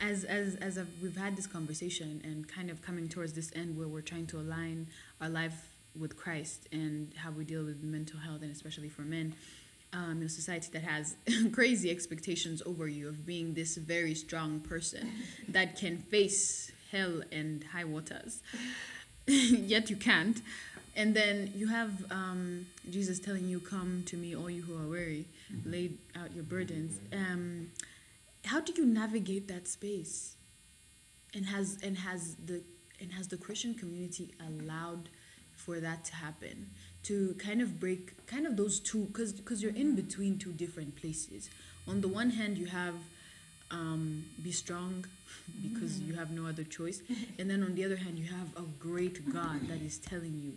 as as as I've, we've had this conversation and kind of coming towards this end where we're trying to align our life with Christ and how we deal with mental health and especially for men um, in a society that has crazy expectations over you of being this very strong person that can face hell and high waters. Yet you can't. And then you have um, jesus telling you come to me all you who are weary lay out your burdens. Um, how do you navigate that space? And has and has the and has the christian community allowed for that to happen? To kind of break kind of those two because because you're in between two different places. On the one hand you have um, be strong because you have no other choice. And then on the other hand you have a great god that is telling you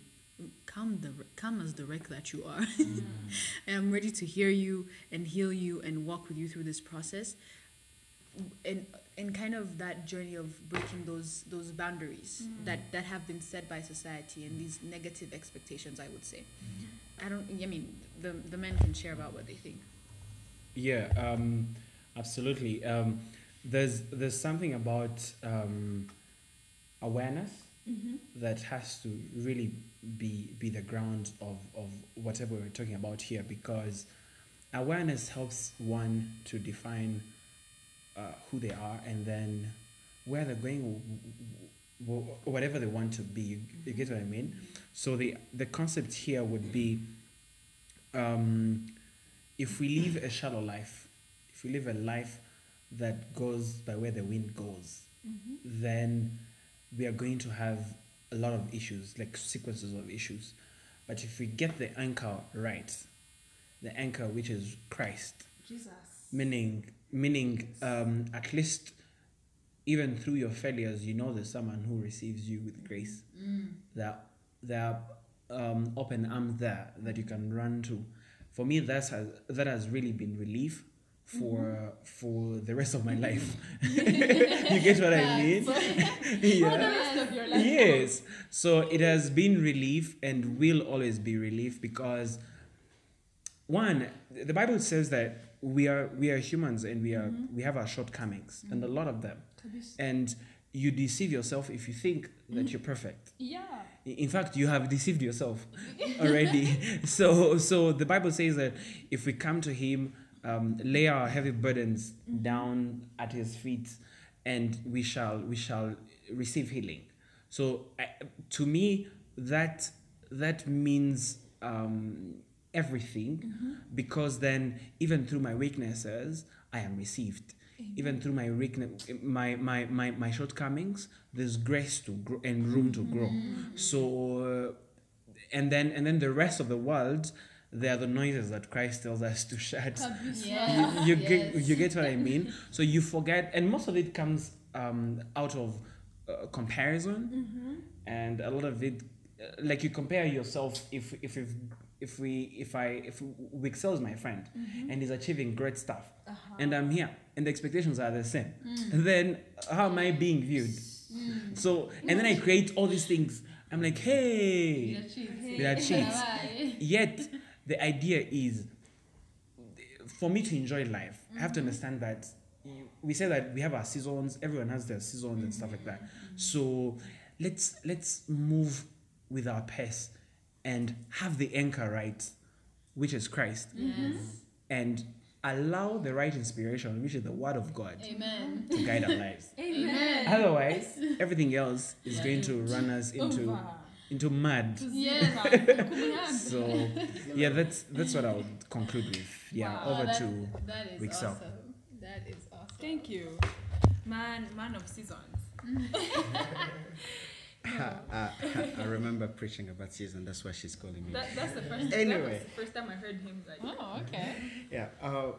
come the come as the wreck that you are. I'm ready to hear you and heal you and walk with you through this process and and kind of that journey of breaking those those boundaries that that have been set by society and these negative expectations i would say. I don't i mean the the men can share about what they think. Yeah, um, absolutely. Um, there's there's something about um, awareness that has to really be be the ground of, of whatever we're talking about here because awareness helps one to define uh, who they are and then where they're going w- w- w- whatever they want to be you, you get what i mean? So the the concept here would be um, if we live a shallow life if we live a life that goes by where the wind goes then we are going to have a lot of issues like sequences of issues. But if we get the anchor right the anchor which is christ Jesus. meaning meaning um, at least even through your failures you know there's someone who receives you with grace. That there are um, open arms there that you can run to. For me that's has that has really been relief for for the rest of my life. You get what i mean? Yeah. rest of your life. yes. So it has been relief and will always be relief because one the bible says that we are we are humans and we are we have our shortcomings and a lot of them. And you deceive yourself if you think that you're perfect. Yeah. In fact you have deceived yourself already. So so the bible says that if we come to him um, lay our heavy burdens down at his feet and we shall we shall receive healing. So I to me that that means um, everything because then even through my weaknesses i am received. Even through my weakness my, my my my shortcomings there's grace to grow and room to grow. So uh, and then and then the rest of the world they are the noises that christ tells us to shut Yeah. you, you get you get what I mean. So you forget, and most of it comes um, out of uh, comparison, and a lot of it, uh, like you compare yourself. If if if if we if I if we excel is my friend, and he's achieving great stuff, and I'm here, and the expectations are the same, then how am I being viewed? So and then I create all these things. I'm like, hey, they are cheats. Yet the idea is for me to enjoy life, I have to understand that we say that we have our seasons. Everyone has their seasons and stuff like that. So let's let's move with our pace and have the anchor right, which is Christ, and allow the right inspiration, which is the Word of God, amen to guide our lives. amen Otherwise, everything else is going to run us into Over. into mud. Yes. So yeah, that's that's what I would conclude with. Yeah, Wow, over that- to that is Wicks up. awesome that is awesome Thank you. Man, man of seasons. I, I remember preaching about season. That's why she's calling me. That, that's the first. That Anyway. was the first time I heard him like. oh okay Yeah. Uh,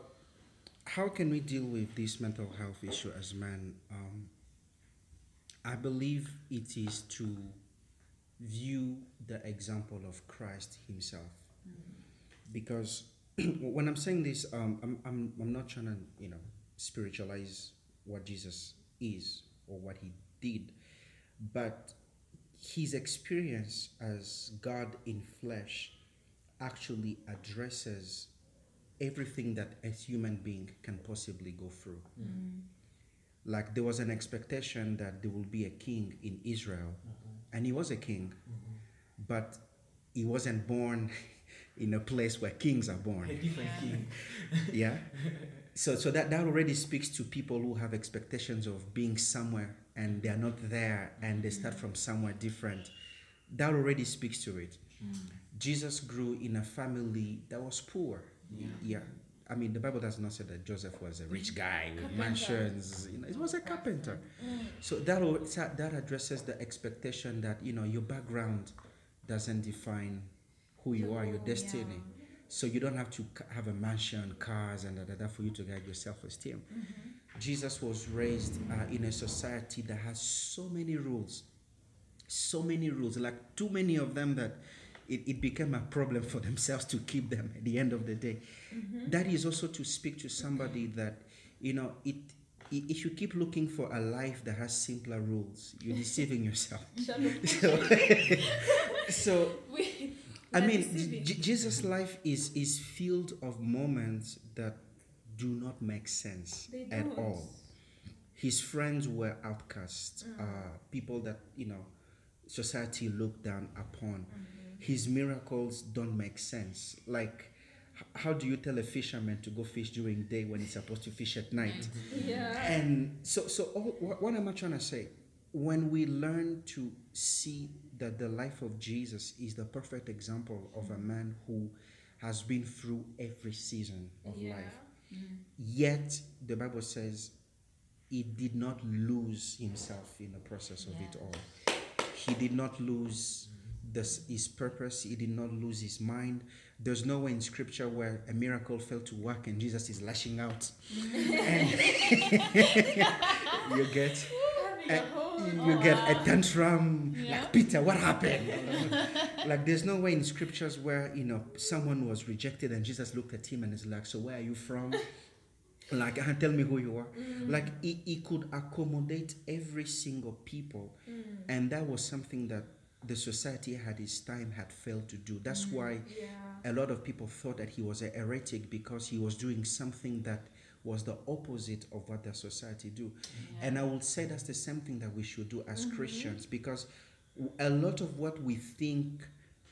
how can we deal with this mental health issue as men? Um, I believe it is to view the example of Christ Himself. Because when I'm saying this, um, I'm, I'm, I'm not trying to, you know, spiritualize what Jesus is or what He did, but His experience as God in flesh actually addresses everything that a human being can possibly go through. Mm-hmm. Like there was an expectation that there will be a king in Israel, mm-hmm. and he was a king, mm-hmm. but he wasn't born in a place where kings are born. A different king. yeah so so that that already speaks to people who have expectations of being somewhere and they are not there and they start mm. from somewhere different. That already speaks to it. Mm. Jesus grew in a family that was poor. Yeah. yeah. I mean the bible does not say that joseph was a rich guy with mansions you know he was a mm. carpenter. So that that that addresses the expectation that you know your background doesn't define who you are your destiny. So you don't have to have a mansion, cars, and da, for you to get your self-esteem. Mm-hmm. Jesus was raised uh, in a society that has so many rules, so many rules, like too many of them that it, it became a problem for themselves to keep them at the end of the day. That is also to speak to somebody that, you know, it. If you keep looking for a life that has simpler rules, you're deceiving yourself. So, so We, I mean. J- Jesus' life is is filled of moments that do not make sense at all. His friends were outcasts, uh, uh-huh. people that you know society looked down upon. Uh-huh. His miracles don't make sense. Like, how do you tell a fisherman to go fish during day when he's supposed to fish at night? yeah. And so, so all, what, what am I trying to say? When we learn to see that the life of Jesus is the perfect example of a mm-hmm. man who has been through every season of yeah. life, yet the Bible says he did not lose himself in the process of it all. He did not lose this, his purpose. He did not lose his mind. There's nowhere in scripture where a miracle failed to work and Jesus is lashing out. you get Having a a, whole you get a ah. tantrum Yeah. like Peter, what happened? like there's no way in scriptures where you know someone was rejected and Jesus looked at him and is like, so where are you from? Like, uh, tell me who you are. Mm. Like, he, he could accommodate every single people, mm. and that was something that the society at his time had failed to do. That's mm. why yeah. a lot of people thought that he was a heretic because he was doing something that was the opposite of what the society do. And I would say that's the same thing that we should do as mm-hmm. Christians because a lot of what we think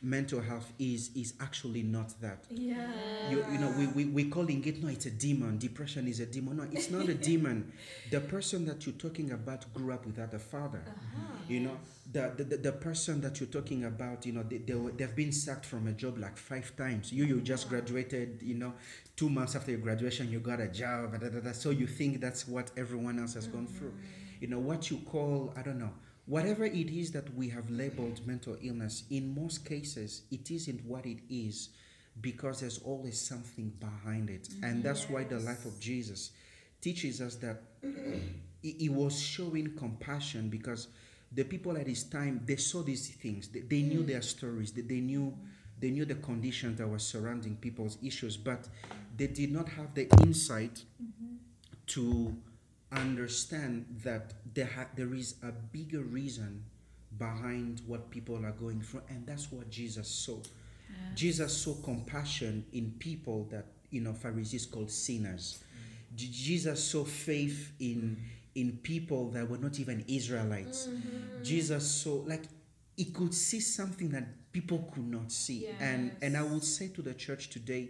mental health is is actually not that. Yeah. You, you know, we, we, we're calling it, no, it's a demon. Depression is a demon. No, it's not a demon. The person that you're talking about grew up without a father. Uh-huh. You know, the, the, the, person that you're talking about, you know, they, they were, they've been sacked from a job like five times. You, you just graduated, you know, two months after your graduation, you got a job. Da, da, da, so you think that's what everyone else has gone through. Mm. You know, what you call, I don't know, whatever it is that we have labeled mental illness, in most cases, it isn't what it is because there's always something behind it. And that's why the life of Jesus teaches us that he, was showing compassion because the people at his time they saw these things. They, they knew their stories. They, they knew they knew the conditions that were surrounding people's issues but they did not have the insight mm-hmm. to understand that there, ha- there is a bigger reason behind what people are going through and that's what jesus saw. Jesus saw compassion in people that you know pharisees called sinners. Mm. J- jesus saw faith in in people that were not even israelites. Mm-hmm. Jesus saw like he could see something that people could not see. And and i would say to the church today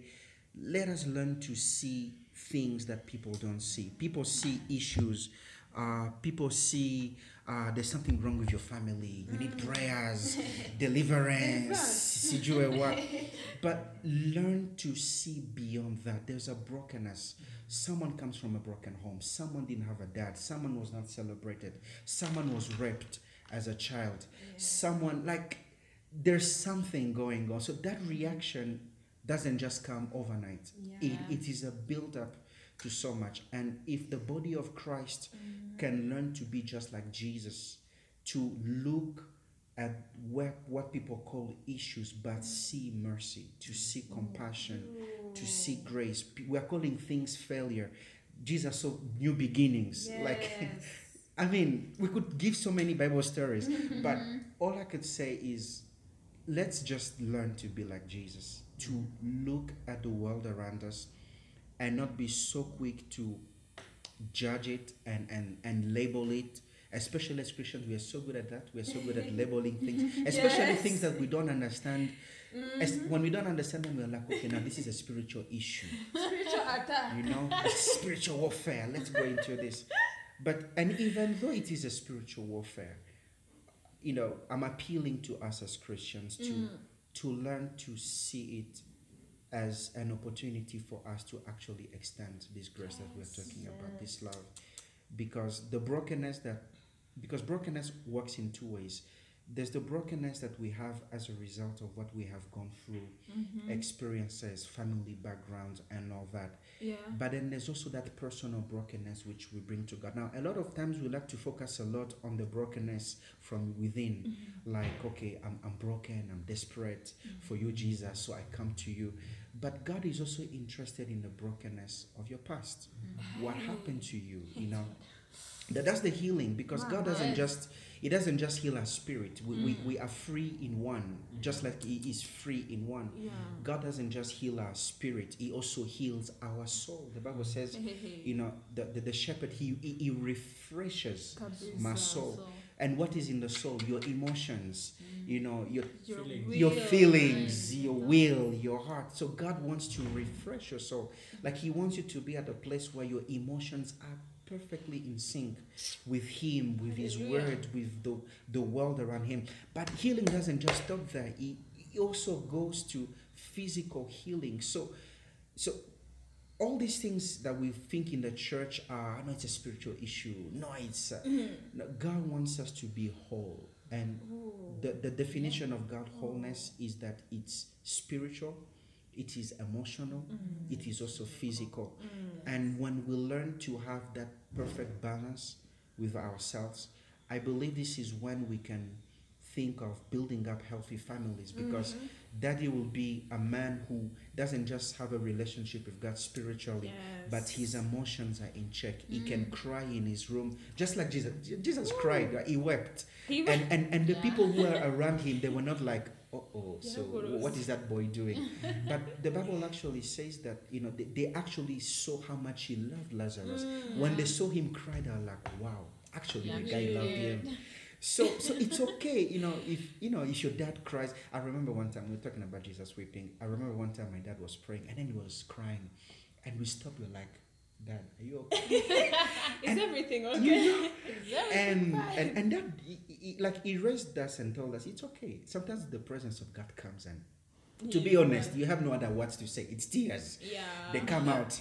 let us learn to see things that people don't see. People see issues uh, people see uh, there's something wrong with your family. You need prayers deliverance but learn to see beyond that. There's a brokenness. Someone comes from a broken home. Someone didn't have a dad. Someone was not celebrated. Someone was raped as a child. Someone like there's something going on. So that reaction doesn't just come overnight. It, it is a build up to so much. And if the body of christ mm. can learn to be just like jesus to look at where, what people call issues but mm. see mercy to see mm. compassion to see grace. We're calling things failure. Jesus saw new beginnings like I mean, we could give so many Bible stories, but all I could say is let's just learn to be like Jesus, to look at the world around us and not be so quick to judge it and, and, and label it. Especially as Christians, we are so good at that. We are so good at labeling things, especially Yes. things that we don't understand. Mm-hmm. As, when we don't understand them, we're like, okay, now this is a spiritual issue Spiritual attack. you know spiritual warfare let's go into this but and even though it is a spiritual warfare you know i'm appealing to us as christians to mm. to learn to see it as an opportunity for us to actually extend this grace that we're talking about this love because the brokenness that because brokenness works in two ways there's the brokenness that we have as a result of what we have gone through mm-hmm. experiences family backgrounds and all that Yeah. but then there's also that personal brokenness which we bring to God. Now, a lot of times we like to focus a lot on the brokenness from within. Mm-hmm. Like, okay, I'm, I'm broken, I'm desperate mm-hmm. for you, Jesus, so I come to you. But God is also interested in the brokenness of your past. What happened to you, you know? That, that's the healing because God doesn't Yes. just he doesn't just heal our spirit. We, we, we are free in one, just like he is free in one. Yeah. God doesn't just heal our spirit, He also heals our soul. The Bible says, you know, the, the, the shepherd, he, he, he refreshes my soul. And what is in the soul? Your emotions, mm. you know, your, Your, Feelings. your will. feelings, your will, your heart. So God wants to refresh your soul. Like He wants you to be at a place where your emotions are perfectly in sync with Him, with His Hallelujah. Word, with the, the world around Him. But healing doesn't just stop there. It, it also goes to physical healing. So, so all these things that we think in the church are no, it's a spiritual issue. No, it's uh, mm-hmm. no, God wants us to be whole, and the the definition of God wholeness is that it's spiritual, it is emotional, mm-hmm. it is also physical, mm. and when we learn to have that perfect balance with ourselves, I believe this is when we can think of building up healthy families because daddy will be a man who doesn't just have a relationship with God spiritually, but his emotions are in check. He can cry in his room, just like Jesus. Jesus cried, right? he wept. He And, and, and the Yeah. people who were around him, they were not like, oh, oh, Yeah, so what is that boy doing? but the Bible actually says that, you know, they, they actually saw how much he loved Lazarus. When they saw him cry, they were like, wow, actually the guy loved him. So, so it's okay, you know, if you know if your dad cries. I remember one time we were talking about Jesus weeping. I remember one time my dad was praying and then he was crying, and we stopped. We were like, Dad, are you okay? Is everything okay? You know, everything and fine? and and that he, he, like he raised us and told us it's okay. Sometimes the presence of God comes and. To be honest, you have no other words to say. It's tears. yeah. They come out.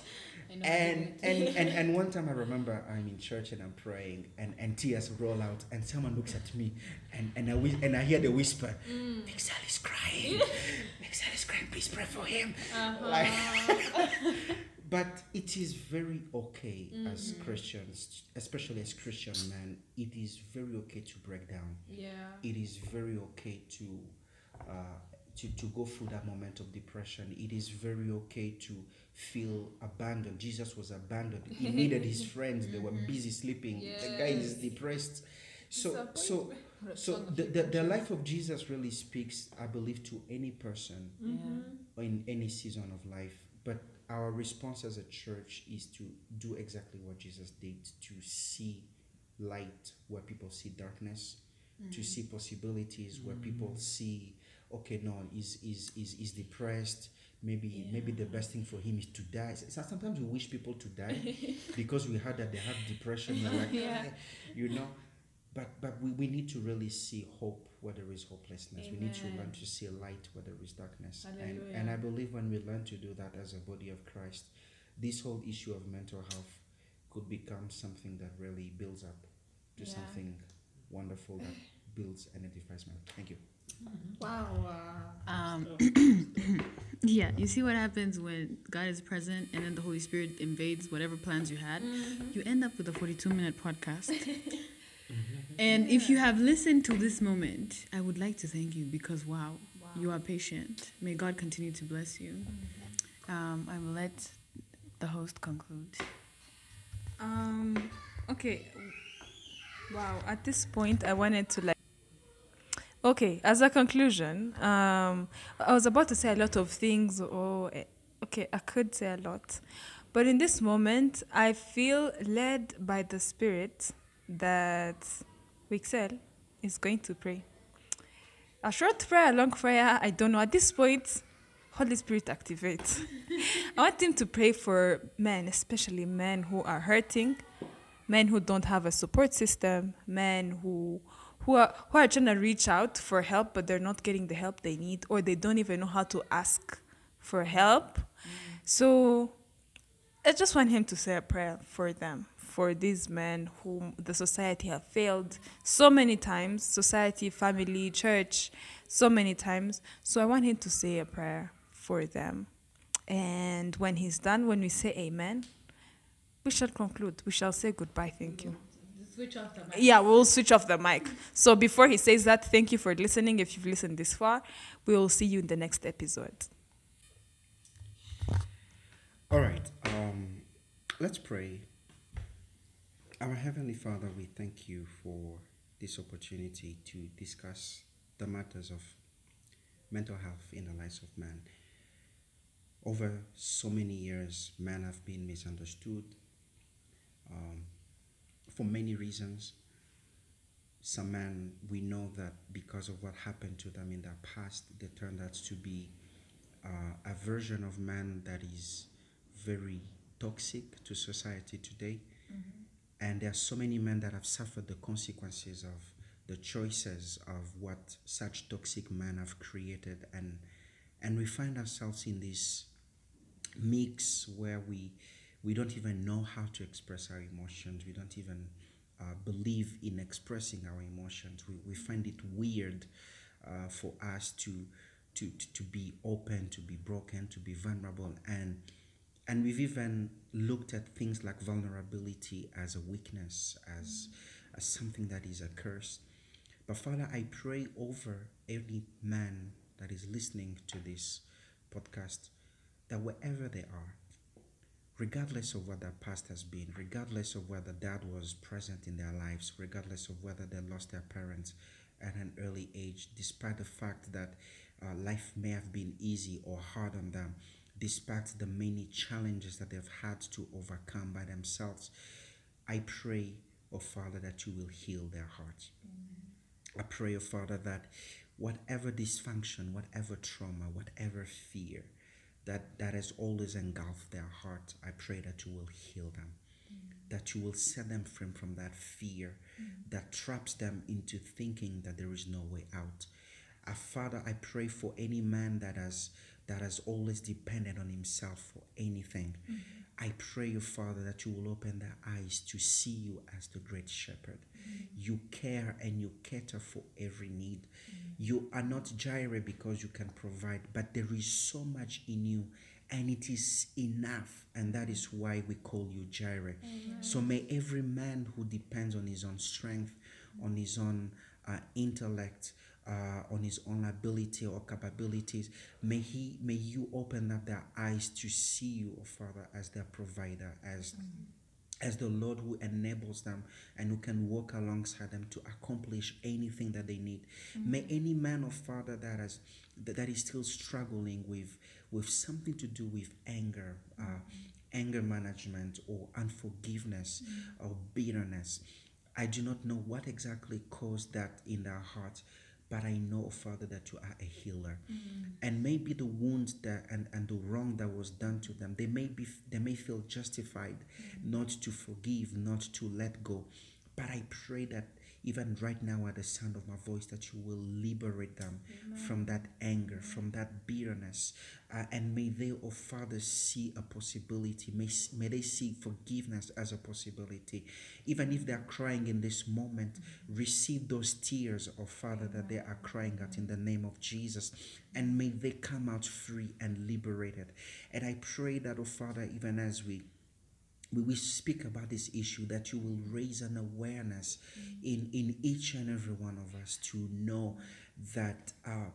And, and and and one time I remember I'm in church and I'm praying and, and tears roll out and someone looks at me and, and I and I hear the whisper, Mm. Is crying. Sal is crying, please pray for him. Uh-huh. Like but it is very okay as Mm-hmm. Christians, especially as Christian men, it is very okay to break down. yeah. It is very okay to uh, to, to go through that moment of depression. It is very okay to feel abandoned. Jesus was abandoned. He needed his friends. They were busy sleeping. The guy is depressed. So so so the, the, the life of Jesus really speaks, I believe, to any person Mhm. in any season of life. But our response as a church is to do exactly what Jesus did to see light where people see darkness, to see possibilities where people mm-hmm. see, okay, no, is is is is depressed. Maybe maybe the best thing for him is to die. So sometimes we wish people to die because we heard that they have depression. We're like, Yeah. "Eh," you know. But but we, we need to really see hope where there is hopelessness. We need to learn to see light where there is darkness. And and I believe when we learn to do that as a body of Christ, this whole issue of mental health could become something that really builds up to Yeah. something wonderful that builds and edifies man. Thank you. Wow. Um, yeah, you see what happens when God is present and then the Holy Spirit invades whatever plans you had. You end up with a 42 minute podcast. and if you have listened to this moment, I would like to thank you because wow, Wow. you are patient. May God continue to bless you. Um, I will let the host conclude. Um. Okay. Wow. At this point, I wanted to like. Okay. As a conclusion, um, I was about to say a lot of things. Or eh, okay, I could say a lot, But in this moment, I feel led by the Spirit that Wixel is going to pray. A short prayer, a long prayer, I don't know. At this point, Holy Spirit activate. I want him to pray for men, especially men who are hurting, men who don't have a support system, men who who are who are trying to reach out for help but they're not getting the help they need or they don't even know how to ask for help. Mm-hmm. So I just want him to say a prayer for them, for these men whom the society have failed so many times, society, family, church, so many times. So I want him to say a prayer for them. And when he's done, when we say amen, we shall conclude. We shall say goodbye. Thank you. Switch off the mic. Yeah, we'll switch off the mic. So before he says that, thank you for listening. If you've listened this far, we will see you in the next episode. All right. Um, let's pray. Our Heavenly Father, we thank you for this opportunity to discuss the matters of mental health in the lives of man. Over so many years, men have been misunderstood um, for many reasons. Some men, we know that because of what happened to them in their past, they turned out to be uh, a version of man that is very toxic to society today. And there are so many men that have suffered the consequences of the choices of what such toxic men have created. And, and we find ourselves in this mix where we, we don't even know how to express our emotions. We don't even uh, believe in expressing our emotions. We, we find it weird uh, for us to, to, to, be open, to be broken, to be vulnerable. And and we've even looked at things like vulnerability as a weakness, as, as something that is a curse. But Father, I pray over any man that is listening to this podcast that wherever they are, regardless of what their past has been, regardless of whether dad was present in their lives, regardless of whether they lost their parents at an early age, despite the fact that uh, life may have been easy or hard on them, despite the many challenges that they've had to overcome by themselves, I pray, oh Father, that you will heal their hearts. I pray, oh Father, that whatever dysfunction, whatever trauma, whatever fear that, that has always engulfed their heart, I pray that you will heal them. Mm. That you will set them free from that fear mm. that traps them into thinking that there is no way out. Uh, Father, I pray for any man that has that has always depended on himself for anything. Mm. I pray, you Father, that you will open their eyes to see you as the great shepherd. You care and you cater for every need. You are not Jireh because you can provide, but there is so much in you and it is enough. And that is why we call you Jireh. So may every man who depends on his own strength, on his own uh, intellect, uh, on his own ability or capabilities. May he, may you open up their eyes to see you, oh Father, as their provider, as as the Lord who enables them and who can walk alongside them to accomplish anything that they need. May mm-hmm. any man or father that has that, that is still struggling with with something to do with anger, uh, mm-hmm. anger management or unforgiveness mm-hmm. or bitterness. I do not know what exactly caused that in their heart, but I know, Father, that you are a healer. Mm-hmm. And maybe the wounds that and, and the wrong that was done to them, they may be they may feel justified mm-hmm. not to forgive, not to let go. But I pray that even right now at the sound of my voice that you will liberate them from that anger from that bitterness uh, and may they oh father see a possibility. May, may they see forgiveness as a possibility. Even if they're crying in this moment receive those tears oh father that they are crying out in the name of jesus and may they come out free and liberated. And i pray that oh father even as we we will speak about this issue that you will raise an awareness in in each and every one of us to know that uh,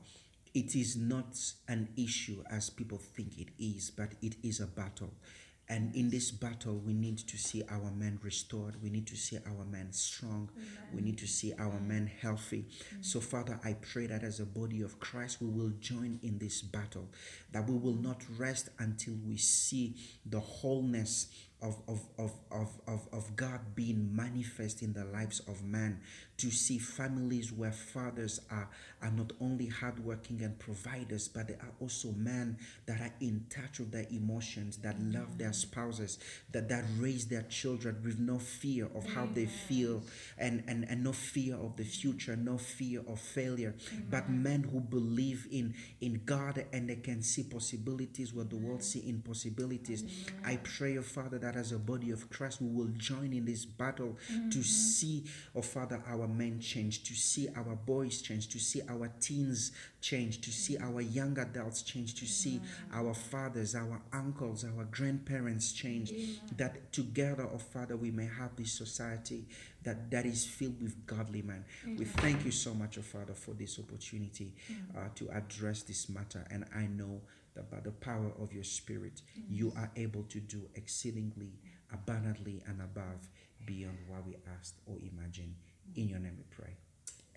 it is not an issue as people think it is but it is a battle And in this battle, we need to see our men restored. We need to see our men strong. We need to see our men healthy. So, Father, I pray that as a body of Christ, we will join in this battle, that we will not rest until we see the wholeness of, of, of, of, of, of God being manifest in the lives of man, to see families where fathers are, are not only hardworking and providers, but they are also men that are in touch with their emotions, that love their spouses, that, that raise their children with no fear of how they feel and, and, and no fear of the future, no fear of failure, but men who believe in, in God and they can see possibilities where the world see impossibilities. I pray, oh Father, that as a body of Christ, we will join in this battle to see, oh Father, our men change, to see our boys change, to see our teens change, to see our young adults change, to see our fathers, our uncles, our grandparents change. That together, oh Father, we may have this society that, that is filled with godly men. We thank you so much, oh Father, for this opportunity uh, to address this matter. And I know that by the power of your spirit, yes. you are able to do exceedingly, abundantly, and above beyond what we asked or imagine. In your name we pray.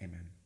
Amen.